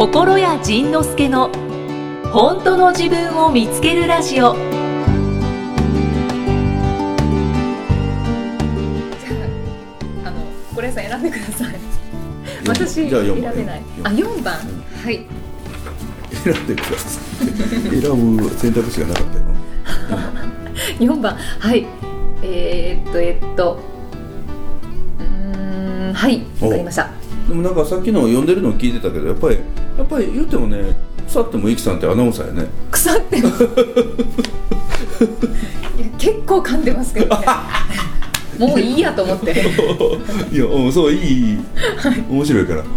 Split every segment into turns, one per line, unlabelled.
心谷仁之助の本当の自分を見つけるラジオ
じゃあ、あの、これさん選んでください。私選べない。
四
あ、四番。はい。
選んでください選ぶ選択肢がなかったよ
四番。はい。えー、っと、えっと。うーん、はい。
お
わかりました。
でもなんかさっきの読んでるの聞いてたけどやっぱりやっぱり言ってもね腐ってもイキさんってアナウンサーやね
腐ってます。いや結構噛んでますけどね。もういいやと思って。
いやうんそういいいい面白いから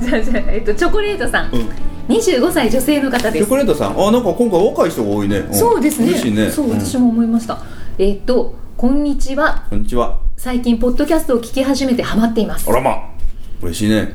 じゃあ、じゃあ、えっと、チョコレートさん。
うん
二十五歳女性の方です
チョ。コレートさんあなんか今回若い人が多いねん
そうですね。
嬉しいね
そう、
ん
私も思いました。えっと、こんにちは。
こんにちは。
最近ポッドキャストを聞き始めてハマっています。
あらま。嬉しいね。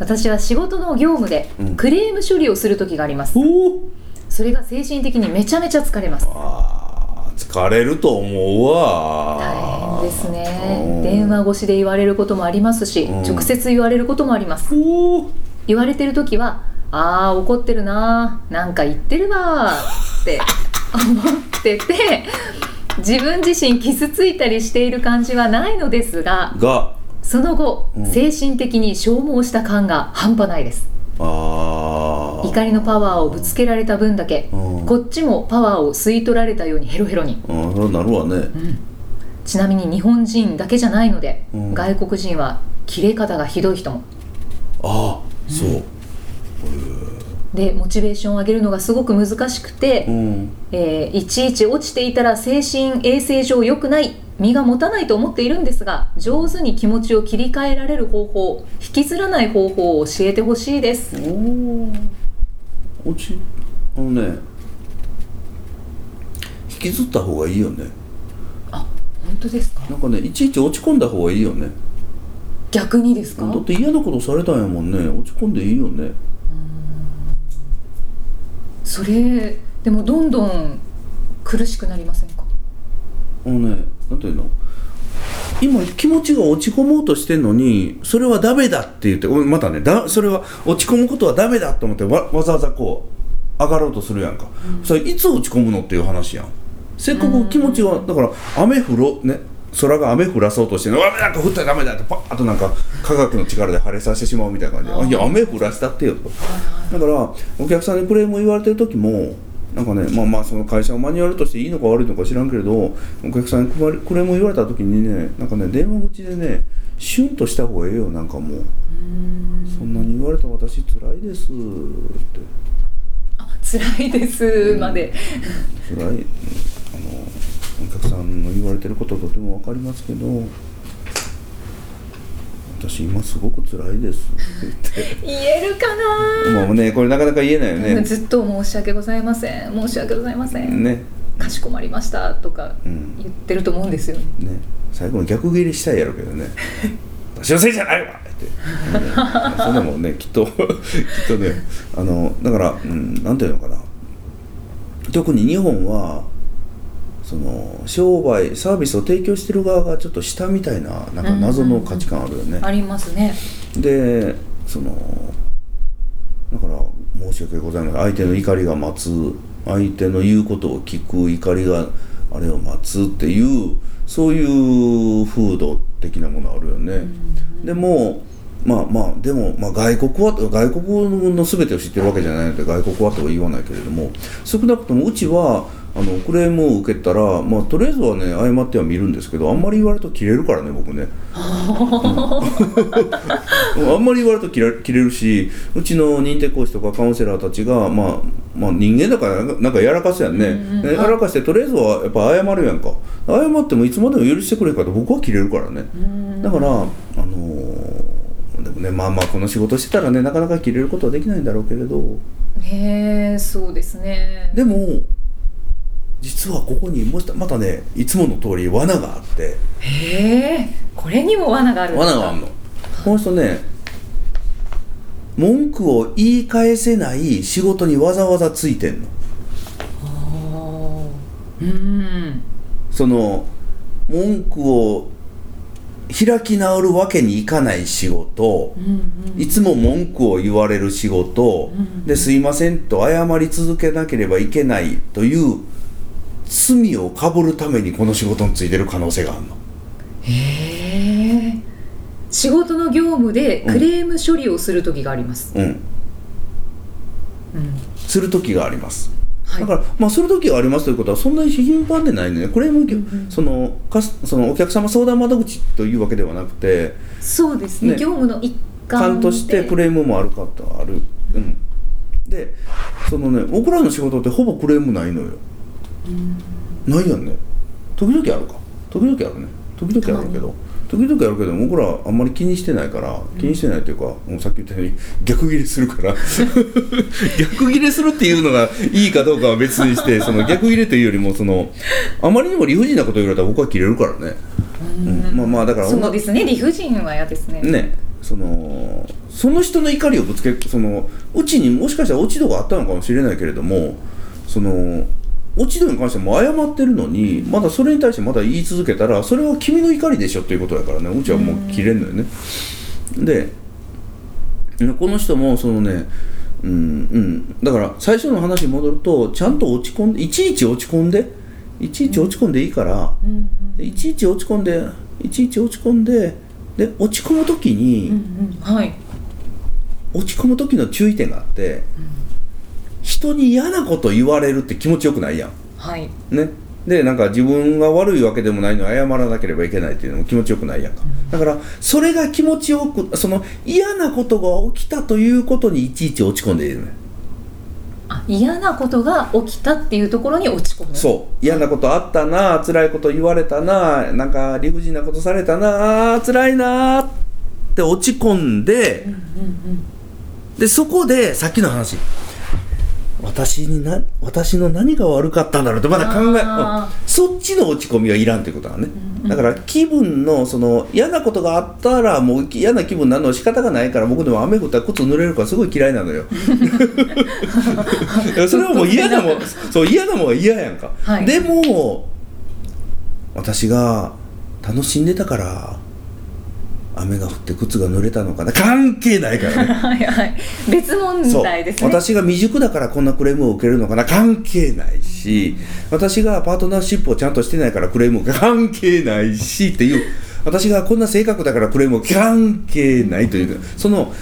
私は仕事の業務で
うん。
クレーム処理をする時があります、
おお
それが精神的にめちゃめちゃ疲れます。
あー疲れると思うわ。
大変ですね。
うん。
電話越しで言われることもありますし
うん。
直接言われることもあります。
おお
言われてる時はあー怒ってるなー。なんか言ってるわーって思ってて自分自身傷ついたりしている感じはないのですが
が。
その後、
うん。
精神的に消耗した感が半端ないです。
あー。
怒りのパワーをぶつけられた分だけ、
うん。
こっちもパワーを吸い取られたようにヘロヘロに。
うんそうなるわね。
ちなみに日本人だけじゃないので、
うん。
外国人は切れ方がひどい人も。
ああそう
でモチベーションを上げるのがすごく難しくて、
うん。
えーいちいち落ちていたら精神衛生上良くない身が持たないと思っているんですが上手に気持ちを切り替えられる方法引きずらない方法を教えてほしいです。
おお落ちあのね引きずった方がいいよね。
あ本当ですか？
なんかねいちいち落ち込んだ方がいいよね。
逆にですか？
だって嫌なことされたんやもんね。落ち込んでいいよね
それでもどんどん苦しくなりませんか？
あのねなんていうの？今気持ちが落ち込もうとしてんのにそれはダメだって言ってまたねだそれは落ち込むことはダメだと思ってわわざわざこう上がろうとするやんか、それいつ落ち込むのっていう話やん。せっかく気持ちがだから雨降ろね空が雨降らそうとしてね雨なんか降ったらダメだってパッとなんか科学の力で晴れさせてしまうみたいな感じ。であいや雨降らしたってよと。だからお客さんにクレームを言われてる時もなんかねまあまあその会社のマニュアルとしていいのか悪いのか知らんけれどお客さんにクレームを言われた時にねなんかね電話口でねシュンとした方がええよ。なんかもう。そんなに言われたら私辛いですって
あ辛いですまで、
辛いうん。あのお客さてることとても分かりますけど私今すごく辛いですって。
言えるか
言ってもうねこれなかなか言えないよ
な、
ね
ずっと申し訳ございません。申し訳ございません、
ね。
かしこまりましたとか
うん。
言ってると思うんですよ。ね、
ね最後に逆ギレしたいやろうけどね。私のせいじゃないわ!って、ね、そんなもんねきっときっとね。あのだから、うん、なんていうのかな。特に日本はその商売サービスを提供してる側がちょっと下みたいななんか謎の価値観あるよね、
ありますね。
でそのだから申し訳ございません。相手の怒りが待つ。相手の言うことを聞く怒りがあれを待つっていうそういう風土的なものあるよね、でもまあまあでも、まあ、外国は外国の全てを知ってるわけじゃないので外国はとは言わないけれども少なくともうちはあのクレームを受けたら、まあ、とりあえずはね謝っては見るんですけどあんまり言われると切れるからね僕ね。あんまり言われると切れ切れるしうちの認定講師とかカウンセラーたちが、まあ、まあ人間だからなんかやらかすやんね、でやらかしてとりあえずはやっぱ謝るやんか。謝ってもいつまでも許してくれるから僕は切れるからね。だからあのーでもねまあまあこの仕事してたらねなかなか切れることはできないんだろうけれど。
へえそうですね。
でも実はここにもしまたねいつもの通り罠があって。
へえこれにも罠があるんですか
罠があるの。この人ね文句を言い返せない仕事にわざわざついてんの。
あー。うん。
その文句を開き直るわけにいかない仕事、いつも文句を言われる仕事、ですいませんと謝り続けなければいけないという罪をかぶるためにこの仕事についてる可能性があるの。
へえ仕事の業務でクレーム処理をする時があります、
うん。
うん。
する時があります。
はい。
だから、まあ、する時がありますということはそんなに頻繁でないのね。クレーム、そのかすそのお客様相談窓口というわけではなくて
そうですね。
ね。
業務の一環
としてクレームもあるかとある、うん、でそのね僕らの仕事ってほぼクレームないのよ、ないやんね。時々あるか。時々あるね。時々あるけど。時々あるけど僕らあんまり気にしてないから気にしてないというか、もうさっき言ったように逆ギレするから。逆ギレするっていうのがいいかどうかは別にしてその逆ギレというよりもそのあまりにも理不尽なこと言われたら僕は切れるからね、うん。まあまあだから
そうですね理不尽は嫌ですね。
ね。そのその人の怒りをぶつけそのうちにもしかしたら落ち度があったのかもしれないけれどもその落ち度に関しても謝ってるのにまだそれに対してまだ言い続けたらそれは君の怒りでしょっていうことやからね。うちはもう切れんのよね。でこの人もそのねうんうん。だから最初の話に戻るとちゃんと落ち込んでいちいち落ち込んでいちいち落ち込んでいいから、でいちいち落ち込んでいちいち落ち込んでで落ち込む時に、
はい。
落ち込む時の注意点があって、人に嫌なこと言われるって気持ちよくないやん。
はい。
ね。でなんか自分が悪いわけでもないのに謝らなければいけないっていうのも気持ちよくないやんか、だからそれが気持ちよくその嫌なことが起きたということにいちいち落ち込んでいるね
あ嫌なことが起きたっていうところに落ち込む。
そう。嫌なことあったな辛いこと言われたななんか理不尽なことされたな辛いなって落ち込んで、でそこでさっきの話私にな私の何が悪かったんだろうってまだ考え、そっちの落ち込みはいらんっていうことだね、だから気分のその嫌なことがあったらもう嫌な気分になるのは仕方がないから僕でも雨降ったら靴濡れるからすごい嫌いなのよ。それはもう嫌なもんそう嫌なもんは嫌やんか、
はい。
でも私が楽しんでたから雨が降って靴が濡れたのかな。関係ないからね。
はいはい。別問題ですね。
私が未熟だからこんなクレームを受けるのかな。関係ないし。私がパートナーシップをちゃんとしてないからクレーム関係ないしっていう。私がこんな性格だからクレームを関係ないという。その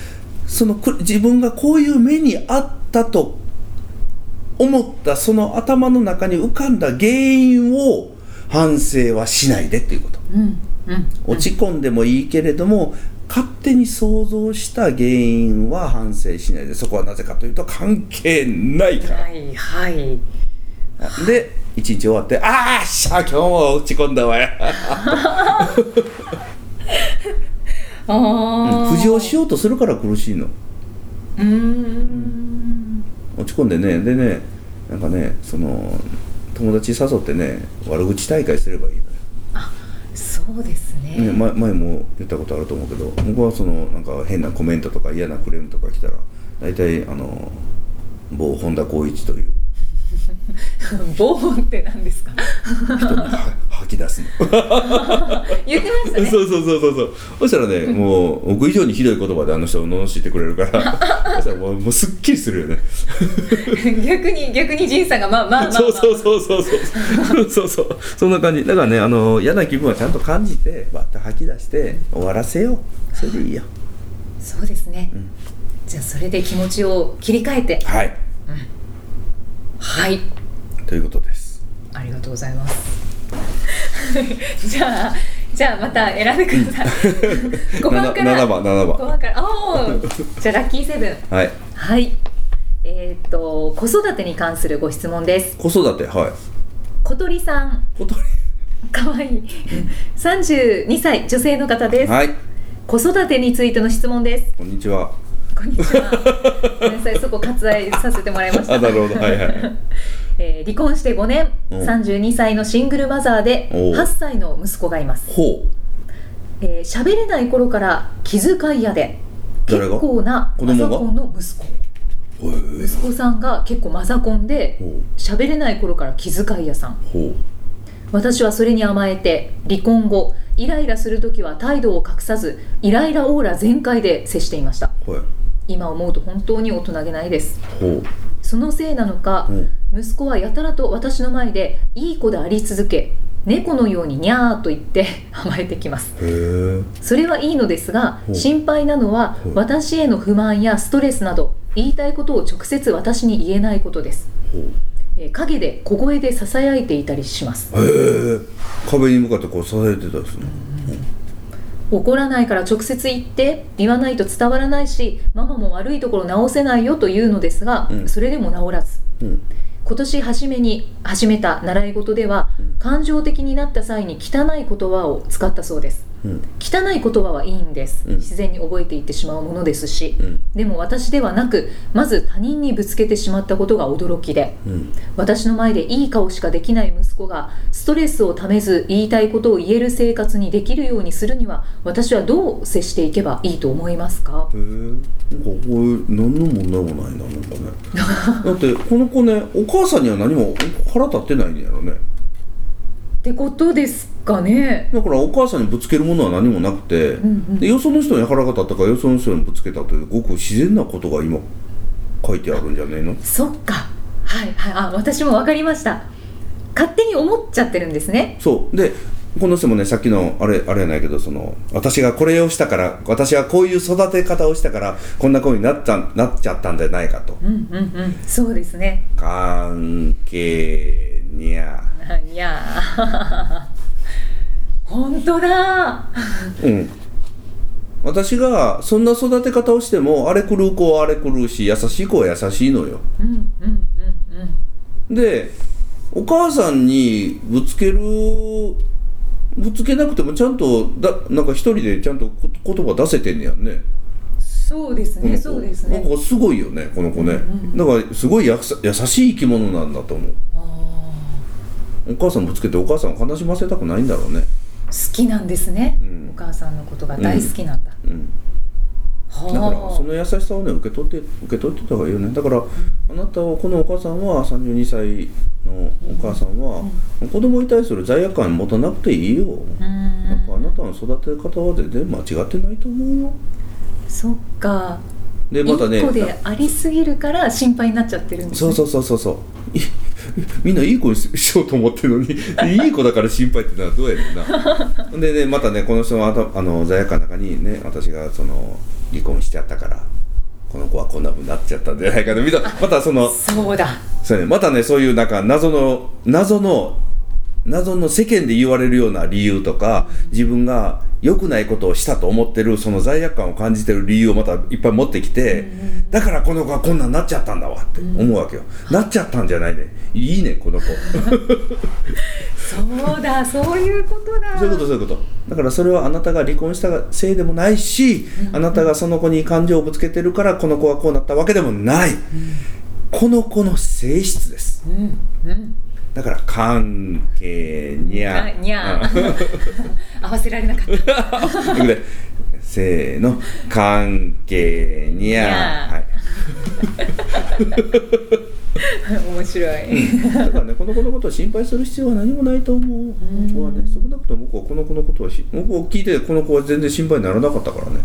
そのく自分がこういう目にあったと思ったその頭の中に浮かんだ原因を反省はしないでっていうこと。
うんうん
落ち込んでもいいけれども勝手に想像した原因は反省しないでそこはなぜかというと関係ないから。
はいはい。
で一日終わって「ああしゃ今日も落ち込んだわ。よ」
ああ
浮上しようとするから苦しいの。
うーん。
落ち込んでねでねなんかねその友達誘ってね悪口大会すればいいの。よ
そうですね。
ね、前前も言ったことあると思うけど僕はそのなんか変なコメントとか嫌なクレームとか来たら大体あの某本田光一という。
ボーンって何ですか？
人には吐き出すの。
言ってましたね。
そうそうそうそうそう。そしたらね もう僕以上にひどい言葉であの人を罵ってくれるから。そしたらもうもうすっきりするよね。
逆に逆に仁さんがまあまあまあ、まあ、
そうそうそうそうそうそう。そうそんな感じ。だからねあの嫌な気分はちゃんと感じてバッと吐き出して終わらせよう。それでいいよ。
そうですね、じゃあそれで気持ちを切り替えて。
はい。
はい。
ということです。
ありがとうございます じゃあじゃあまた選んでください。5番から。
7番7
5
番
番から。おお じゃあラッキーセブン。
はい。
はい。えーっと子育てに関するご質問です。
子育てはい。
小鳥さん。
こと
かわい。い32歳女性の方です、
はい。
子育てについての質問です。
こんにちは
こんにちは。ごめんなさい。そこ割愛させてもらいました。
あなるほど。はいはい。
えー離婚して5年、
うん。
32歳のシングルマザーで
おう。
8歳の息子がいます。
ほ
えー喋、れない頃から気遣い屋で
誰が？
結構な
子供が？
マザコンの息子。息子さんが結構マザコンで
ほ
喋れない頃から気遣い屋さん。私はそれに甘えて離婚後イライラする時は態度を隠さずイライラオーラ全開で接していました。
はい
今思うと本当に大人げないです。
ほ
そのせいなのか
う、う。ん、
息子はやたらと私の前でいい子であり続け猫のようにニャーと言って 甘えてきます。それはいいのですが心配なのは私への不満やストレスなど言いたいことを直接私に言えないことです。
ほう。
えー陰で小声でささやいていたりします。
壁に向かってこう支えてたりする
怒らないから直接言って言わないと伝わらないしママも悪いところ直せないよというのですが、
うん。
それでも治らず。
うん。
今年初めに始めた習い事では、
うん。
感情的になった際に汚い言葉を使ったそうです
うん。
汚い言葉はいいんです、
うん。
自然に覚えていってしまうものですし、
うん。
でも私ではなくまず他人にぶつけてしまったことが驚きで。
うん。
私の前でいい顔しかできない息子がストレスをためず言いたいことを言える生活にできるようにするには私はどう接していけばいいと思いますか？
へえなん。かこれ何の問題もないななんかね。だってこの子ねお母さんには何も腹立ってないんやろね
ってことですかね。
だからお母さんにぶつけるものは何もなくて、
うんうん。
でよその人に腹が立ったからよその人にぶつけたというごく自然なことが今書いてあるんじゃねえの？
そっか。はいはい。あ私も分かりました。勝手に思っちゃってるんですね。
そう。でこの人もねさっきのあれあれやないけどその私がこれをしたから私はこういう育て方をしたからこんな子になったなっちゃったんじゃないかと。
うんうんうんそうですね。
関係にゃ。
いやー。本当だ。
うん。私がそんな育て方をしてもあれ狂う子はあれ狂うし優しい子は優しいのよ。
うんうんうんうん。
でお母さんにぶつけるぶつけなくてもちゃんとだなんか一人でちゃんとこ言葉出せてんねやんね。
そうですねそうですね。
なんかすごいよねこの子ね、
うん
だからすごいやさ優しい生き物なんだと思う。
あ
お母さんぶつけてお母さんを悲しませたくないんだろうね。
ー好きなんですね、
うん。
お母さんのことが大好きなんだ、
うん。
は
だからその優しさをね受け取って受け取ってた方がいいよね。だからあなたはこのお母さんは32歳のお母さんは、子供に対する罪悪感持たなくていいよ、
うん。
なんかあなたの育て方は全然間違ってないと思うよ。
そっか。
でまたね
でありすぎるから心配になっちゃってるんです、ね、
そうそうそうそうそう。い みんないい子にししようと思ってるのに いい子だから心配ってのはどうやねんな。でねまたねこの人のあの罪悪感の中にね私がその離婚しちゃったからこの子はこんなふうになっちゃったんじゃないかなみたいな。またその
そうだ。
そうねまたねそういうなんか謎の謎の謎の世間で言われるような理由とか自分が良くないことをしたと思ってるその罪悪感を感じてる理由をまたいっぱい持ってきて、だからこの子はこんなんなっちゃったんだわって思うわけよ、なっちゃったんじゃないね。いいねこの子。
そうだそういうことだ。
そういうことそういうこと。だからそれはあなたが離婚したせいでもないし、あなたがその子に感情をぶつけてるからこの子はこうなったわけでもない、この子の性質です。
うんうん
だから関係にゃ
あにゃー。合わせられなかった。
せーの。関係にゃはい。
面白い。
だからねこの子のことを心配する必要は何もないと思う。僕はね少なくとも僕はこの子のことはし僕を聞いてこの子は全然心配にならなかったからね、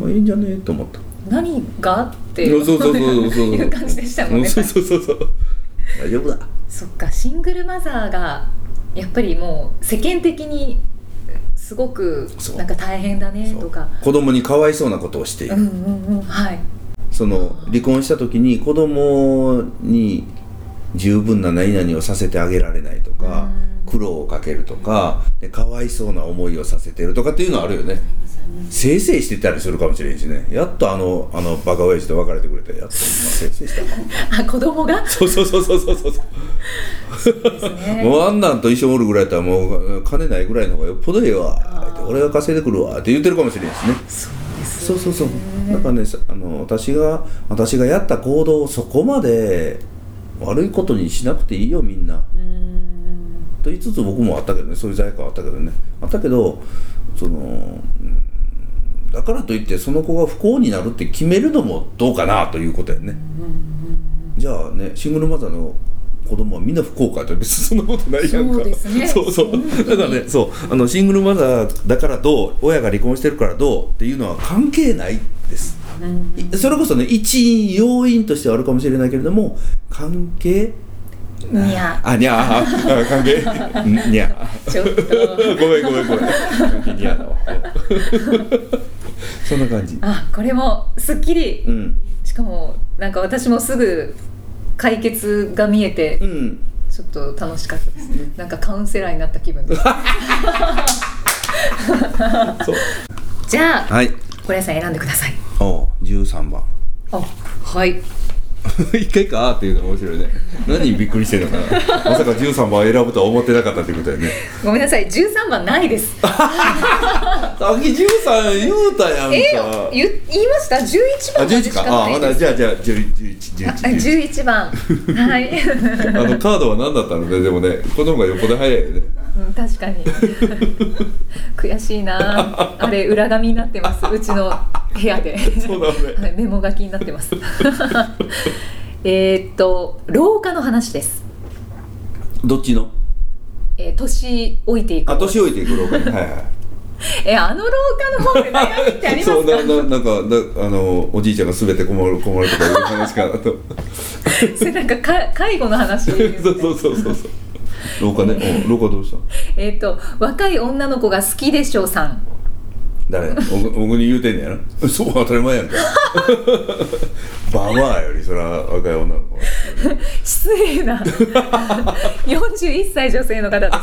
まあいいんじゃね？えと思った。
何が？っていう感じでしたもんね。
そうそうそうそう大丈夫だ。
そっかシングルマザーがやっぱりもう世間的にすごくなんか大変だねとか。
子供にかわいそうなことをしている、
うんうんうんはい。
その離婚した時に子供に十分な何々をさせてあげられないとか
うん。
苦労をかけるとかでかわいそうな思いをさせてるとかっていうのはあるよねせいせいしてたりするかもしれんしね。やっとあのあのバカ親父と別れてくれてやっと今せいせいした
あ子供が？
そうそうそうそうそうそう。
ね。
もうあんなんと一緒におるぐらいだったらもう金ないぐらいの方がよっぽどええわ。俺が稼いでくるわ。って言ってるかもしれんしね。
そうです
そうそうそう。だからねさあの私が私がやった行動をそこまで悪いことにしなくていいよみんな。と言いつつ僕もあったけどね。そういう罪悪感はあったけどね。あったけどそのうんだからといってその子が不幸になるって決めるのもどうかなということやね。じゃあねシングルマザーの子供はみんな不幸かって別にそんなことないやんか。
そうですね。
そうだからねそう。あのシングルマザーだからどう親が離婚してるからどうっていうのは関係ないです。いそれこそね一因要因としてはあるかもしれないけれども関係？
にゃ
あにゃああ 関係？んにゃ
ちょっと。
ごめんごめんごめん。にゃだわ そんな感じ。
あこれもすっきり
うん。
しかもなんか私もすぐ解決が見えて
うん。
ちょっと楽しかったですね。なんかカウンセラーになった気分で。すじゃあ
はい。
小林さん選んでください。
おう13番。
あはい
一回かーっていうのが面白いね。何にびっくりしてるのかな。まさか13番選ぶとは思ってなかったってことだよね。
ごめんなさい。13番ないです。
さっき13言うたやんか。
えー、言言いました？11
あ
番まで
11
しか
かあまだじゃあじゃあ11 11
あ
11 11
11番。はい、
あのカードは何だったのね？でもねこの方が横で早いよね
うん、確かに。悔しいな。あれ裏紙になってます。うちの部屋で。
そうだね。
はい、メモ書きになってます。えーっと廊下の話です、
どっちの？
えー年老いていく
あ年老いていく廊下。にはいはい。
えあの廊下の方で悩みってあります
そう
か
なななんかなあのおじいちゃんが全て困る困るとかいう話かなと。
それなんかか介護の話
そうそうそうそうそう廊下ね。お廊下どうした？
えーっと若い女の子が好きでしょうさん。
誰？お僕に言うてんねやろ？そう当たり前やんか。ババアよりそら若い女の子は。
失礼な。41歳女性の方です。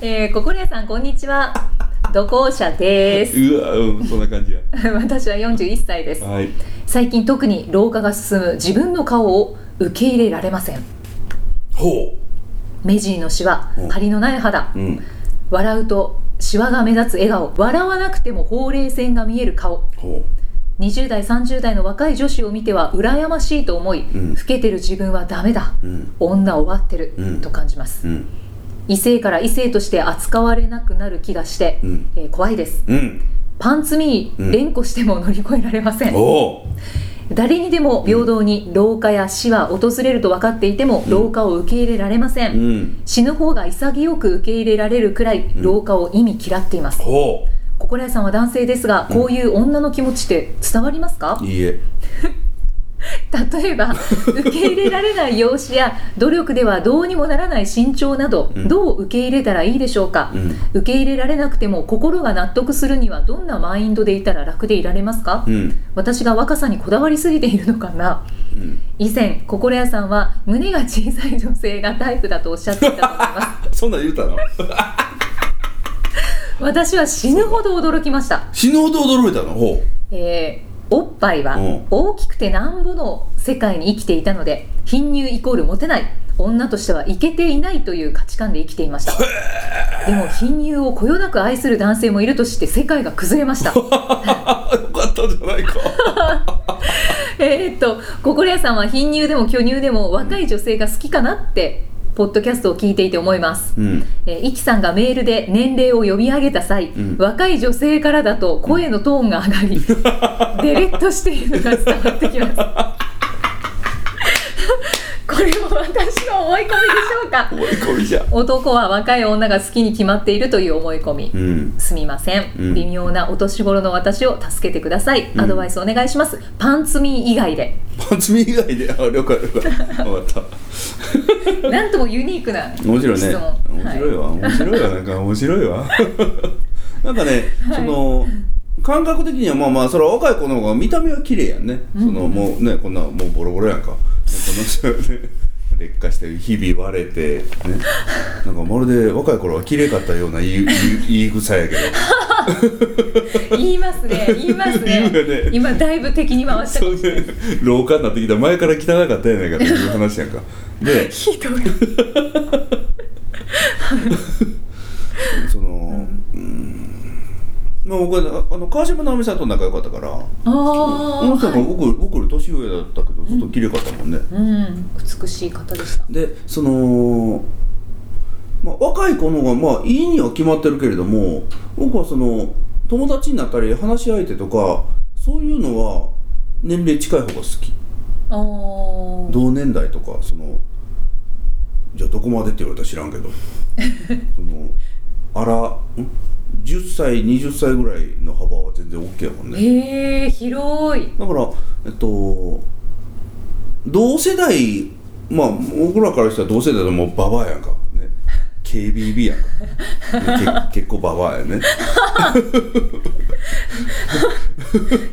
えー、心屋さんこんにちは。土工者です。
うわうんそんな感じや。
私は41歳です。
はい。
最近特に老化が進む自分の顔を受け入れられません。
ほ
目尻のシワ
うん。
張りのない肌。
ううん。
笑うとシワが目立つ笑顔。笑わなくてもほうれい線が見える顔。
ほ
20代30代の若い女子を見ては羨ましいと思い、
うん。
老けてる自分はダメだ、
ううん。
女終わってる、
うん。
と感じます、
うん。
異性から異性として扱われなくなる気がして、
うん。
えー怖いです。
うん。
パンツミ
うん。
ー連呼しても乗り越えられません、誰にでも平等に老化や死は訪れると分かっていても
うん。
老化を受け入れられません、
うん。
死ぬ方が潔く受け入れられるくらい
ん。
老化を意味嫌っています、
ほ
心屋さんは男性ですがこういう女の気持ちって伝わりますか？
ういいえ
例えば受け入れられない容姿や努力ではどうにもならない身長など、
うん。
どう受け入れたらいいでしょうか、
うん。
受け入れられなくても心が納得するにはどんなマインドでいたら楽でいられますか、
うん。
私が若さにこだわりすぎているのかな？
うん。
以前心屋さんは胸が小さい女性がタイプだとおっしゃっていたと思います。
そんなん言うたの？
私は死ぬほど驚きました、
死ぬほど驚いたの？ほ
えーおっぱいは
うん。
大きくてなんぼの世界に生きていたので貧乳イコールモテない。女としてはイケていないという価値観で生きていました。でも貧乳をこよなく愛する男性もいるとして世界が崩れました。
うよかったじゃないか。
えーっと心屋さんは貧乳でも巨乳でも若い女性が好きかなってポッドキャストを聞いていて思います。
うん。
えー、イキさんがメールで年齢を呼び上げた際、
ん。
若い女性からだと声のトーンが上がり、デレッとしているのが伝わってきます。これも私の思い込みでしょうか。
思い込みじゃ。
男は若い女が好きに決まっているという思い込み、
うん。
すみません、
うん。
微妙なお年頃の私を助けてください、
ん。
アドバイスお願いします。パンツミー以外で。
パンツミ以外で？あ了解了解。分 かった。
なんともユニークな
面白いね。
質問。
面白いわ、面白いわ。なんか面白いわ。なんかね、その感覚的にはまあまあそれは若い子の方が見た目は綺麗やんね、そのもうねこんなもうボロボロやんか。もうこの人ね劣化して日々割れてね。なんかまるで若い頃は綺麗かったような言い言い草やけど。
言いますね言いますね。
ね。
今だいぶ敵に回した
そうね。廊下になってきたら前から汚かったやないかっていう話やんか。で
ひどい。
そのうんまあ僕はあの川島直美さんと仲良かったから
あ
あの人
あ、
が僕僕より年上だったけどずっと綺麗かったもんね、
うん、美しい方でした。
でその、まあ、若い子の方がまあいいには決まってるけれども僕はその友達になったり話し相手とかそういうのは年齢近い方が好き。同年代とかそのじゃあどこまでって言われたら知らんけど。そのあらん？10歳20歳ぐらいの幅は全然 OK やもんね。
へえ広い。
だからえっと同世代まあ僕らからしたら同世代でもうババアやんか。ね。KBB やんか、結構ババアやね。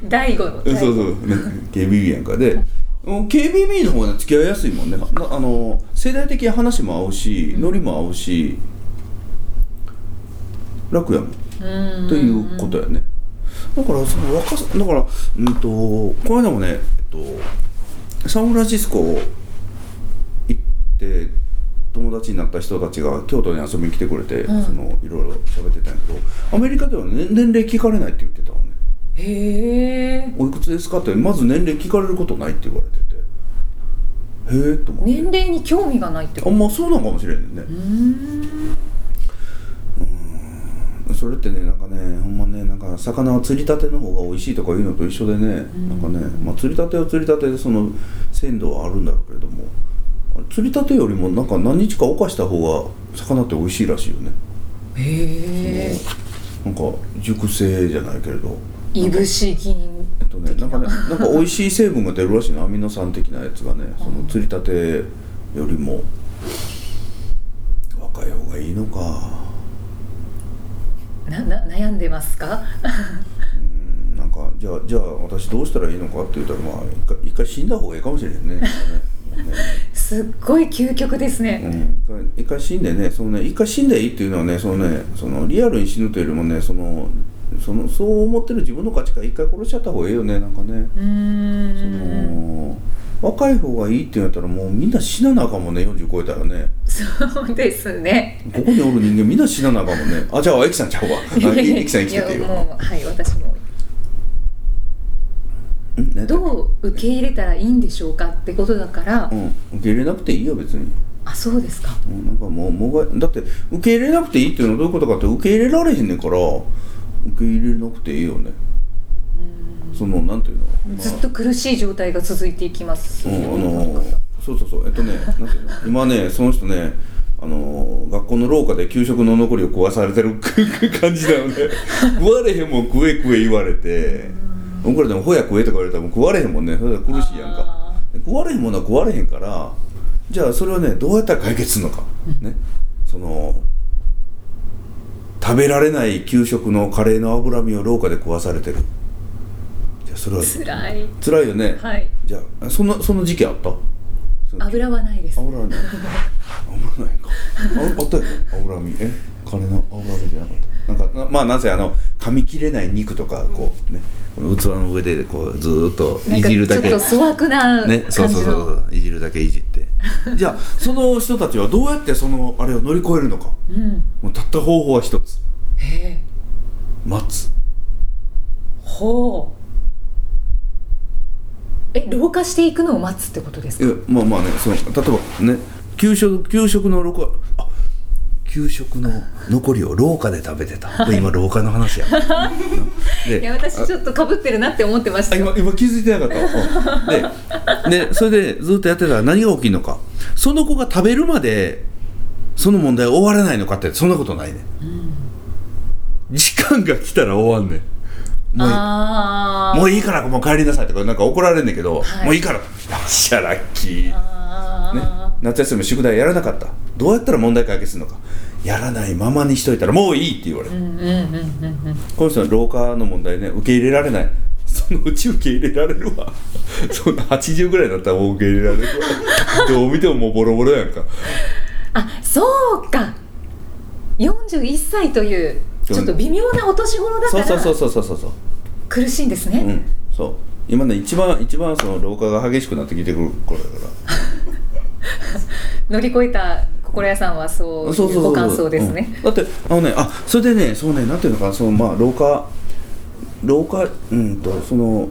第五の
そうそう。ね KBB やんか。で KBB の方が付き合いやすいもんね。なあの世代的に話も合うしノリも合うし楽やもん。
うん
ということやね。だからその若さだからうんとこの間もね、えっと、サンフランシスコ行って友達になった人たちが京都に遊びに来てくれて、
うん。
そのいろいろ喋ってたんやけどアメリカでは、ね、年齢聞かれないって言ってたのね。
へえ
おいくつですかってまず年齢聞かれることないって言われてて。へえと思って、
年齢に興味がないってこと？
あんまあそうなんかもしれんね。
うーん
それってねなんかねほんまねなんか魚は釣りたての方が美味しいとかいうのと一緒でね、なんかね、まあ、釣りたては釣りたてでその鮮度はあるんだろうけれども釣りたてよりもなんか何日かおかした方が魚って美味しいらしいよね。
へえ。
なんか熟成じゃないけれど。
いぶし銀。
えっとねなんかねなんか美味しい成分が出るらしいの。アミノ酸的なやつがねその釣りたてよりも若い方がいいのか
なな悩んでますか？
うんなんかじゃあじゃあ私どうしたらいいのかって言ったらまあ一回一回死んだ方がいいかもしれなんかね。ね
すっごい究極です
う
ね、
ん、一回死んでねそのね一回死んでいいっていうのはねそのねそのリアルに死ぬというよりもねそのそのそう思ってる自分の価値観一回殺しちゃった方がいいよねなんかね、そ
ん。
の若い方がいいって言うんやったらもうみんな死ななあかんもんね40超えたらね
そうですね。
ここにおる人間みんな死ななあかんもんね。あじゃあエキさんちゃうわ。あエキさん生きてていい
や
よ
もうはい私も。どう受け入れたらいいんでしょうかってことだから、
うん。受け入れなくていいよ別に。
あそうですか。
うんなんかもうもうがだって受け入れなくていいっていうのはどういうことかって受け入れられへんねんから受け入れなくていいよね。そのなんていうの、まあ
ずっと苦しい状態が続いていきます
うん、あのそうそうそう。えっとねなんていうの？今ねその人ねあの学校の廊下で給食の残りを食わされてる感じだよね。食われへんもん食え食え言われて。僕らでもほや食えとか言われたらもう食われへんもんね。それは苦しいやんか。
あ
食われへんものは食われへんからじゃあそれはねどうやったら解決するのか、ね。その食べられない給食のカレーの脂身を廊下で食わされてる。じゃあそれは
ー辛い。
辛いよね、
はい。
じゃあそんなその時期あった？
油はないです。
油ない油ないかああったよね脂身えカレーの脂身じゃなかった。なんかなまあなぜあの噛み切れない肉とかこうね。この器の上でこうずーっと
ない
じるだけ
ちょっと粗悪な
ね、そうそうそう
の
そう。いじるだけいじって。じゃあその人たちはどうやってそのあれを乗り越えるのか。
うん。
もうたった方法は一つ。
へえ。
待つ。
ほうえ老化していくのを待つってことですか？
まあまあねその例えばね給食給食の廊下あ給食の残りを廊下で食べてた。今廊下の話や。で
いや私ちょっとかぶってるなって思ってました。
あ今今気づいてなかった。う んででそれでずっとやってたら何が起きるのか。その子が食べるまでその問題終わらないのかってそんなことないね、時間が来たら終わんねんもうもういいからもう帰りなさいとかなんか怒られんねんけど、
はい。
もういいから。よっしゃラッキー、ね。
あ、
夏休み宿題やらなかった。どうやったら問題解決するのか。やらないままにしといたらもういいって言われる、この人の廊下の問題ね受け入れられない。そのうち受け入れられるわ。そんな80ぐらいだったらもう受け入れられるわ。どう見てももうボロボロやんか。
あそうか。41歳というちょっと微妙なお年頃だから
そうそうそうそうそうそう。
苦しいんですね、
うん。そう。今ね一番一番その廊下が激しくなってきてくる頃だから。
乗り越えた心屋さんはそういうご感想ですね、
うん。だってあのねあそれでねそうねなんていうのかなそのまあ廊下廊下うんとその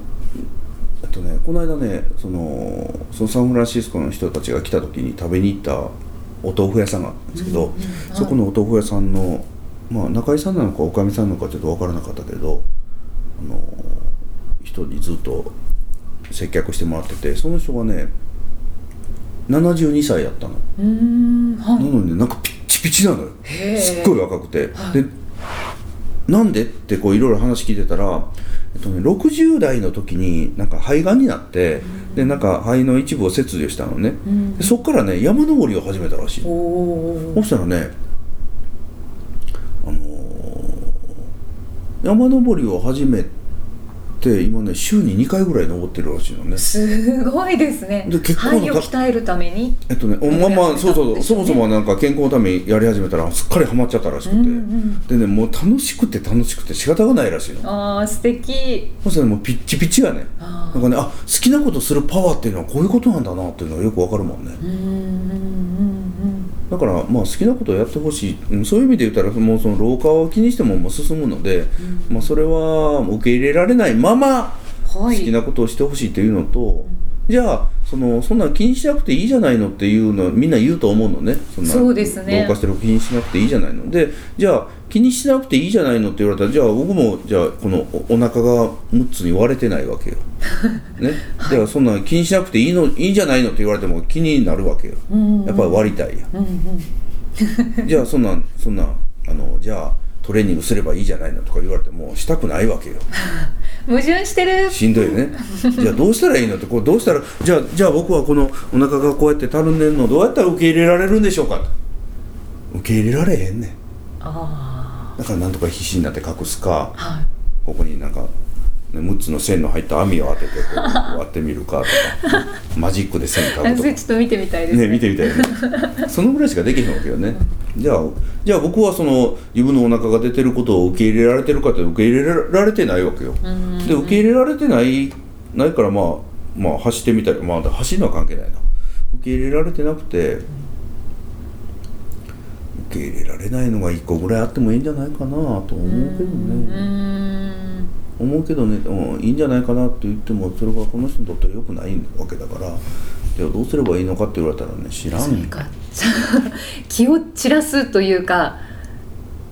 えっとねこの間ねそのそのサンフランシスコの人たちが来た時に食べに行ったお豆腐屋さんがあったんですけど、そこのお豆腐屋さんのまあ中井さんなのかおかみさんなのかちょっと分からなかったけどあの人にずっと接客してもらっててその人がね72歳やったの、
は
ないのにねなんかピッチピチなのよ。すっごい若くて、
はい。
でなんでってこういろいろ話聞いてたら、えっとね、60代の時になんか肺がんになって、でなんか肺の一部を切除したのね、
うん。
でそっからね山登りを始めたらしいそしたらねあのー山登りを始めて今ね週に2回ぐらい登ってるらしいのね。
すごいですね。
で結構な
肺を鍛えるために。
えっとねおまあまあそうそうそうそもそ
も
もなんか健康のためにやり始めたらすっかりハマっちゃったらしくて、
うんうん
でねもう楽しくて楽しくて仕方がないらしいの。
ああ素敵。
そしたらもうピッチピチやね。
あ
なんかねあ好きなことするパワーっていうのはこういうことなんだなっていうのがよくわかるもんね。
ーうんうんうん
だからまあ好きなことをやってほしい。うんそういう意味で言ったらもうその老化を気にしてももう進むので、まあ、それは受け入れられないまま好きなことをしてほしいっていうのと、じゃあそのそんなん気にしなくていいじゃないのっていうのはみんな言うと思うのね。そんな
そうですね。
老化してる気にしなくていいじゃないの。でじゃあ気にしなくていいじゃないのって言われたらじゃあ僕もじゃあこのおお腹が6つに割れてないわけよ、ね、じゃあそんな気にしなくていいのいいんじゃないのって言われても気になるわけよ。
うん。
やっぱり割りたいやん。
うんうん。
じゃあそんなそんなあのじゃあトレーニングすればいいじゃないのとか言われてもしたくないわけよ
矛盾してる。
しんどいよね。じゃあどうしたらいいのってこうどうしたらじゃあじゃあ僕はこのお腹がこうやってたるんでるのをどうやったら受け入れられるんでしょうか？と受け入れられへんねん。
あ
だからなんとか必死になって隠すか
あはい。
ここになんか、ね、6つの線の入った網を当ててこう割ってみるかとかマジックで線描
あそれ
くとか。
ちょっと見てみたいですね。
ね見てみたいよね。そのぐらいしかできへんわけよね。じゃあじゃあ僕はその自分のお腹が出てることを受け入れられてるかって受け入れられてないわけよ。
うん。
で受け入れられてないないからまあまあ走ってみたりまあ走るのは関係ないな。受け入れられてなくて受け入れられないのが1個ぐらいあってもいいんじゃないかなと思うけど
う
ね
ん
思うけどね、うん、いいんじゃないかなって言ってもそれがこの人にとっては良くないわけだからじゃあどうすればいいのかって言われたらね知らん
か。気を散らすというか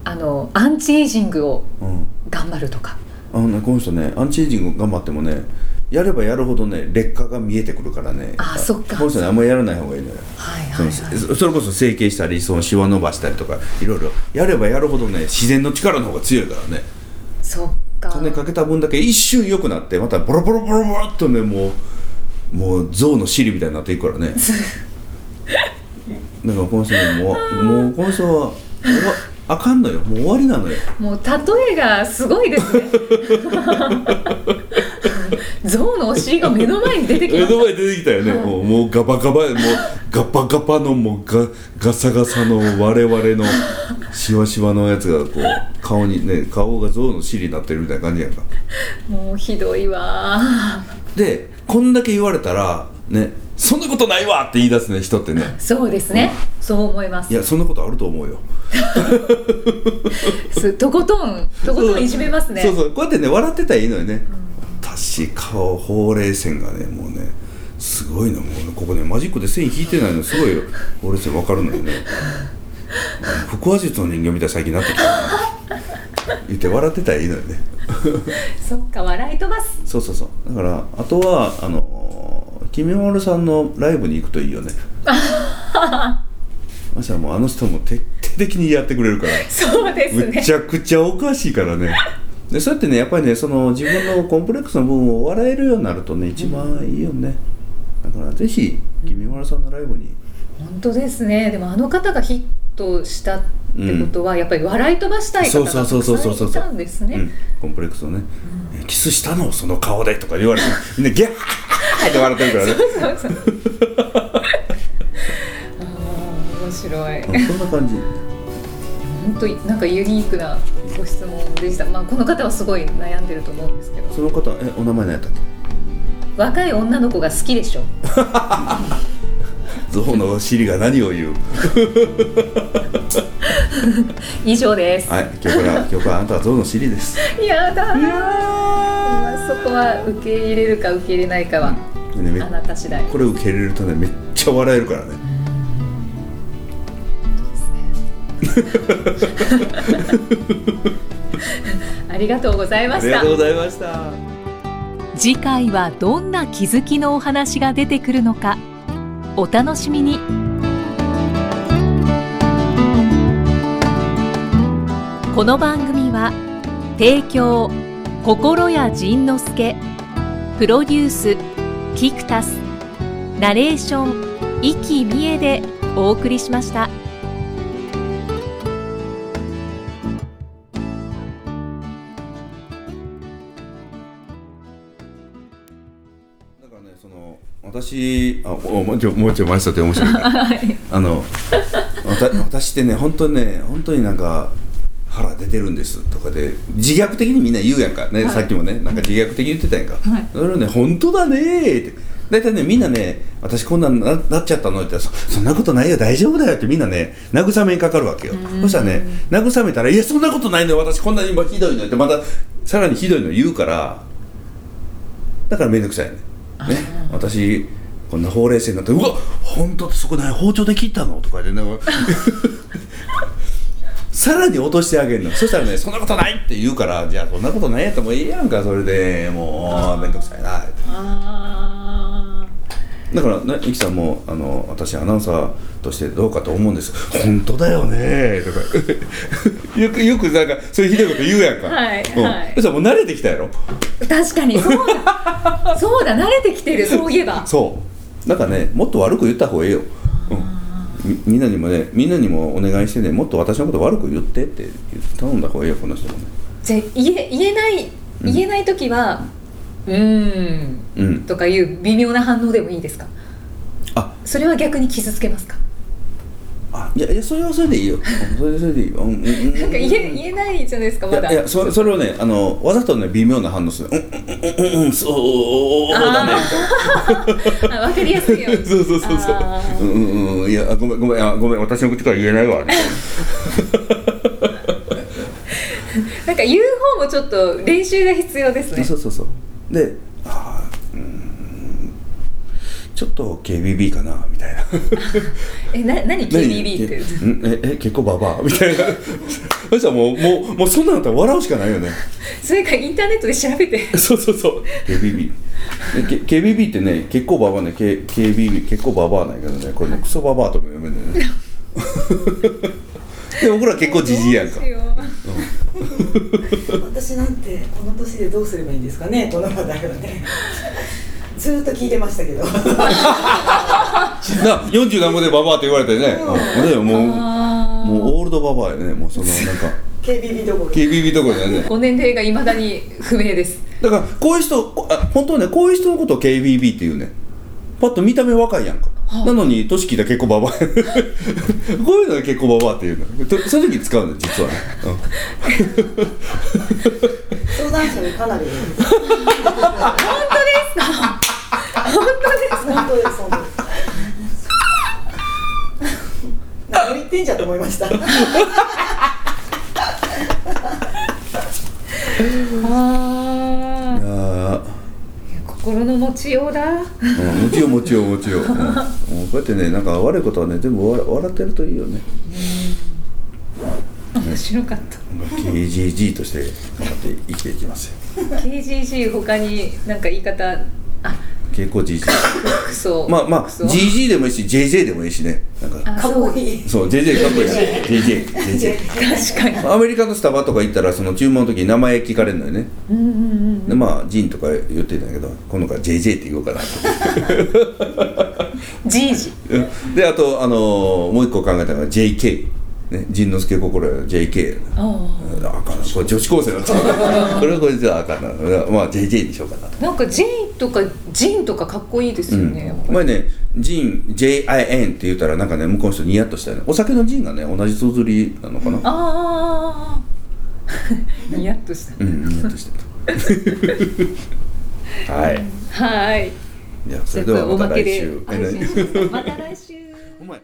あのアンチエイジングを
うん。
頑張るとか。
あのねこの人ねアンチエイジング頑張ってもねやればやるほどね劣化が見えてくるからね。
あそっか。
この人ねあんまりやらない方がいいのよ。
はいはいはい。
そそれこそ整形したりそのシワ伸ばしたりとかいろいろ。やればやるほどね自然の力の方が強いからね。
そっか
金かけた分だけ一瞬良くなってまたボロボロボロボロっとねもうもう象の尻みたいになっていくからね。だからこの人ねもうもうこの人は あかんのよ。もう終わりなのよ。
もう例えがすごいですね。象のお尻が目の前に出てきまし
目の前に出てきたよね、もうもうガバガバもうガバガバのもうガガサガサの我々のシワシワのやつがこう顔にね顔が象の尻になってるみたいな感じやんか。
た もうひどいわ
でこんだけ言われたらねそんなことないわって言い出すね人ってね。
そうですね。そう思います。
いやそんなことあると思うよ。
すとことんとことんいじめますね。
そうそう。こうやってね笑ってたらいいのよね、私顔ほうれい線がねもうねすごいのもうね。ここねマジックで線引いてないのすごいよ。ほうれい線わかるのよね。腹話術の人形みたい最近なってきたな言って笑ってたらいいのよね。
そっか笑い飛ばす。
そうそうそう。だからあとはあのきみまるさんのライブに行くといいよね。そしたらもうあの人も徹底的にやってくれるから。
そうですね。
むちゃくちゃおかしいからね。でそうやってねやっぱりねその自分のコンプレックスの部分を笑えるようになるとね一番いいよね、だからぜひきみまるさんのライブに。
本当ですね。でもあの方がヒットしたってことは、やっぱり笑い飛ばしたい方がたく
そうそうそうそうそう
さんいたんですね。
うん、コンプレックスをね、えキスしたの？その顔でとか言われて。みんなギャーって笑ってるからね
そうそう。あー面白い。
うんそんな感じ。
本当になんかユニークなご質問でした、まあ、この方はすごい悩んでると思うんですけど。
その方えお名前何やったっけ？
若い女の子が好きでしょ。
象のお尻が何を言う？
以上です、
はい今日から今日からあなたは象の尻です。
やだー。まあそこは受け入れるか受け入れないかは、
で
あなた次第。
これ受け入れるとねめっちゃ笑えるからね。
ありがとうございました。
ありがとうございました。
次回はどんな気づきのお話が出てくるのかお楽しみに。この番組は提供心谷仁之助プロデュースキクタスナレーション生きみえでお送りしました。
だからねその私あおもうちょもうちょ前さって面白い あのわた私ってね本当にね本当になんか腹出てるんですとかで自虐的にみんな言うやんか、ねさっきもねなんか自虐的に言ってたやんか、
はい。
それをね本当だねーって。大体ねみんなね私こんなんななっちゃったのってそそんなことないよ大丈夫だよってみんなね慰めにかかるわけよ。そしたらね慰めたら「いやそんなことないのよ私こんなに今ひどいのよ」ってまたさらにひどいの言うからだから面倒くさいね。ね私こんなほうれい線になって「うわ本当ってそこない包丁で切ったの?」とかでね さらに落としてあげるの。そしたらね「そんなことない!」って言うからじゃあそんなことないやったらもういいやんかそれで。もう面倒くさいな。
あ
だからねイキさんもあの私アナウンサーとしてどうかと思うんです。本当だよね。とか。よくよくなんかそういうひどいこと言うやんか。
はい
うん。
はい。
そもう慣れてきたやろ。
ー確かにそうだ。そうだ慣れてきてるそういえば。
そう。なんかねもっと悪く言った方がいいよ、うん、みみんなにもねみんなにもお願いしてねもっと私のこと悪く言ってって頼んだ方がいいよこの人もね。
じゃあ言え言えない言えない時は「うーん。
うん」
とかいう微妙な反応でもいいですか？
あ。
それは逆に傷つけますか？
あいやいやそれはそれでいいよ。う んそれでそれでいいよ、うんうんうん、
なんか言え言えないじゃないですか
い
まだ。
やいやそそれをねあのわざとね微妙な反応する。うんうんうんうんうんそうだね。
あ わかりやすいよ。
そうそうそうそう。うんうんうん。いやあごめんごめんあごめん私の口から言えないわ。な
なんか言う方もちょっと練習が必要ですね。
そうそうそう。でちょっと KBB かなみたいな。
えな何 KBB って
何ええ結構ババア？みたいな。そしたらもうもうもうそんなんだったら笑うしかないよね。
それからインターネットで調べて。
そうそうそう。KBB で K- KBB ってね結構ババアね。K- KBB 結構ババアなんやけどね。これねクソババアとも読めるんだよね。で僕ら結構じじいやんか。
私なんてこの年でどうすればいいんですかね。この話題はねずーっと聞いてましたけど。
な40何個でババアって言われてね、うん、でももう
あ
もうオールドババアやね。もうそのなんか。
KBB どころ。
KBB どころだよね。
ご年齢がいまだに不明です。
だからこういう人こあ本当はねこういう人のことを KBB っていうね。パッと見た目若いやんか、なのに年聞いたら結構ババア こういうのが結構ババアっていうの。とそういう時使うの実はね、
相談者にかなり
本当です
本当です何を言ってんじゃと思いました。
あ
うん、あ
ー。心の持ちようだ。
ーうん。もちよもちよもちよ、ううこうやってねなんか悪いことはね全部笑笑ってるといいよね。
面白かった。
KGG として頑張って生きていきますよ。
KGG 他になんか言い方あ
結構 GG
クソ
まあまあ GG でもいいし JJ でもいいしね。なんか。
あ
かっこいい。
そう JJ かっこいい。し JJ JJ
確かに。
アメリカのスタバとか行ったらその注文の時に名前聞かれるのよね。
うんうんうん
でまあジンとか言ってたんやけど今度から JJ って言おうかなと。
じいじ
うん。であとあのーもう一個考えたのが JK ね陣之助心得 JK
あ
あ。かん。なこれ女子高生だったこれはこれじゃあかんな。まあ JJ にしようかな。と
あなんか J とかジンとかかっこいいですよね、やっぱり。
前ねジン JIN って言ったらなんかね向こうの人ニヤッとしたよね。お酒のジンがね同じ綴りなのかな。
ああニヤッとした。
うんニヤッとしてた。はい。
はい。
じゃあそれでは
ま
た来週。
また来週。
お前